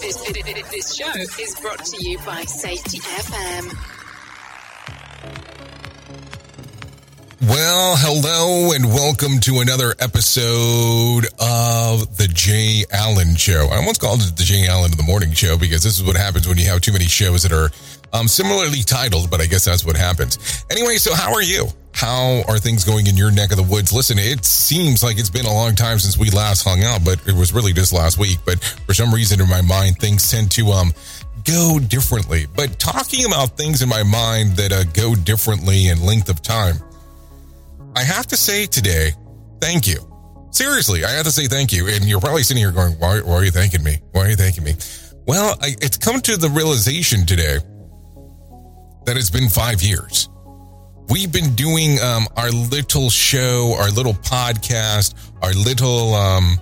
This, this, this, show is brought to you by Safety FM. Well, hello and welcome to another episode of the Jay Allen Show. I almost called it the Jay Allen of the Morning Show because this is what happens when you have too many shows that are um, similarly titled, but I guess that's what happens. Anyway, so how are you? How are things going in your neck of the woods? Listen, it seems like it's been a long time since we last hung out, but it was really just last week. But for some reason in my mind, things tend to um go differently. But talking about things in my mind that uh, go differently in length of time, I have to say today, thank you. Seriously, I have to say thank you. And you're probably sitting here going, why, why are you thanking me? Why are you thanking me? Well, I, it's come to the realization today that it's been five years. We've been doing um, our little show, our little podcast, our little um,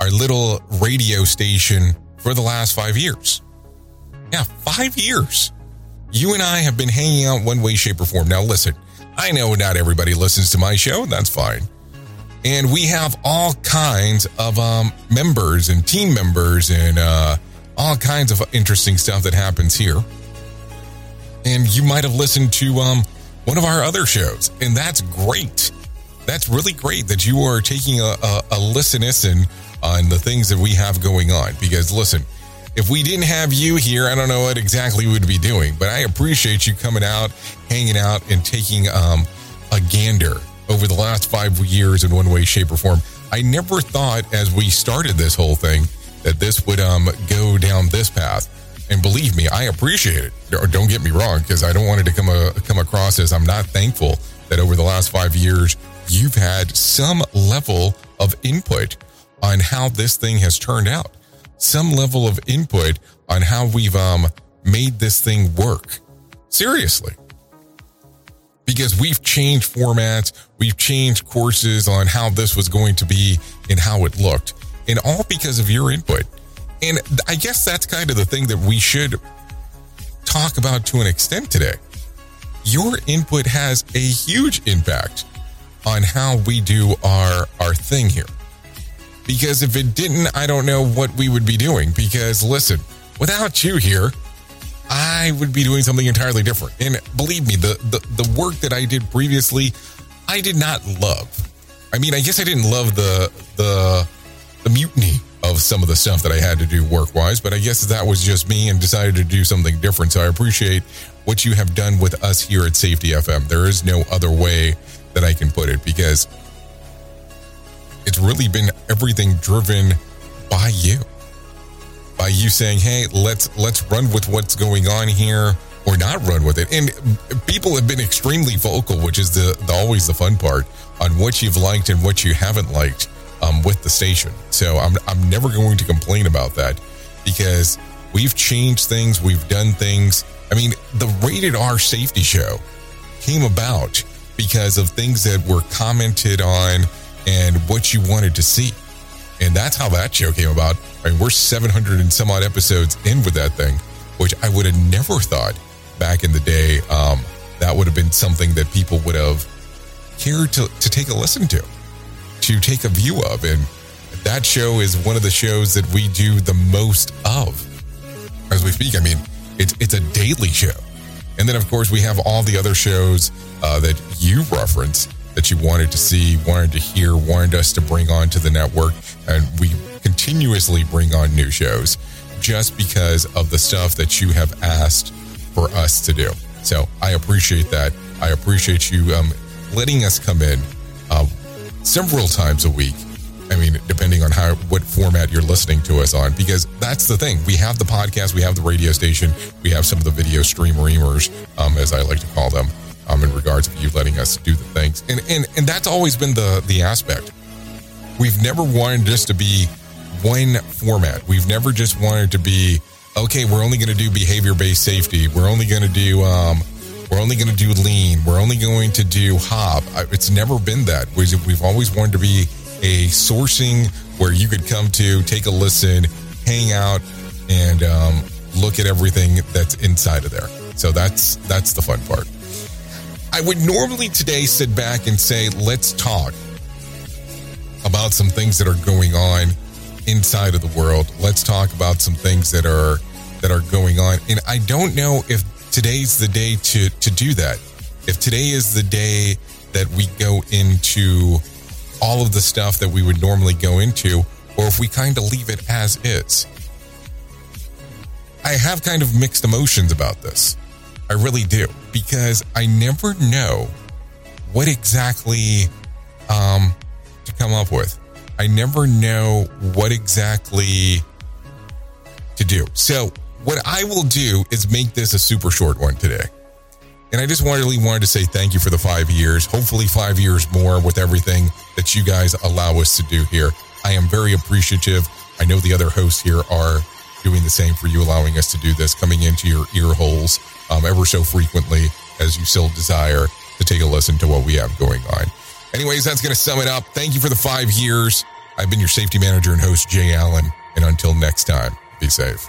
our little radio station for the last five years. Yeah, five years. You and I have been hanging out one way, shape, or form. Now, listen, I know not everybody listens to my show. That's fine. And we have all kinds of um, members and team members and uh, all kinds of interesting stuff that happens here. And you might have listened to um, one of our other shows, and that's great. That's really great that you are taking a, a, a listen on the things that we have going on. Because listen, if we didn't have you here, I don't know what exactly we would be doing, but I appreciate you coming out, hanging out, and taking um, a gander over the last five years in one way, shape, or form. I never thought as we started this whole thing that this would um, go down this path. And believe me, I appreciate it. Don't get me wrong, because I don't want it to come a, come across as I'm not thankful that over the last five years you've had some level of input on how this thing has turned out, some level of input on how we've um, made this thing work. Seriously. Because we've changed formats, we've changed courses on how this was going to be and how it looked, and all because of your input. And I guess that's kind of the thing that we should talk about to an extent today. Your input has a huge impact on how we do our our thing here. Because if it didn't, I don't know what we would be doing. Because listen, without you here, I would be doing something entirely different. And believe me, the the, the work that I did previously, I did not love. I mean, I guess I didn't love the the the mutiny of some of the stuff that I had to do work wise, but I guess that was just me and decided to do something different. So I appreciate what you have done with us here at Safety FM. There is no other way that I can put it because it's really been everything driven by you. By you saying, "Hey, let's let's run with what's going on here." Or not run with it, and people have been extremely vocal, which is the, the always the fun part on what you've liked and what you haven't liked um, with the station. So I'm, I'm never going to complain about that because we've changed things, we've done things. I mean, the rated R safety show came about because of things that were commented on and what you wanted to see. And that's how that show came about. I mean, we're 700 and some odd episodes in with that thing, which I would have never thought back in the day um, that would have been something that people would have cared to, to take a listen to to take a view of. And that show is one of the shows that we do the most of as we speak. I mean, it's, it's a daily show. And then, of course, we have all the other shows uh, that you reference that you wanted to see, wanted to hear, wanted us to bring on to the network. And we continuously bring on new shows just because of the stuff that you have asked for us to do. So I appreciate that I appreciate you um, letting us come in several times a week. I mean, depending on how what format you're listening to us on, because that's the thing. We have the podcast, we have the radio station, we have some of the video streamers, um, as I like to call them, um, in regards of you letting us do the things, and and and that's always been the the aspect. We've never wanted just to be one format. We've never just wanted to be okay. We're only going to do behavior based safety. We're only going to do um, we're only going to do lean. We're only going to do hop. It's never been that. We've always wanted to be a sourcing where you could come to, take a listen, hang out, and um, look at everything that's inside of there. So that's that's the fun part. I would normally today sit back and say, let's talk about some things that are going on inside of the world. Let's talk about some things that are that are going on. And I don't know if today's the day to to do that. If today is the day that we go into all of the stuff that we would normally go into, or if we kind of leave it as is. I have kind of mixed emotions about this. I really do, because I never know what exactly um, to come up with. I never know what exactly to do. So, what I will do is make this a super short one today. And I just really wanted to say thank you for the five years. Hopefully, five years more with everything that you guys allow us to do here. I am very appreciative. I know the other hosts here are doing the same for you, allowing us to do this, coming into your ear holes um, ever so frequently as you still desire to take a listen to what we have going on. Anyways, that's going to sum it up. Thank you for the five years. I've been your safety manager and host, Jay Allen. And until next time, be safe.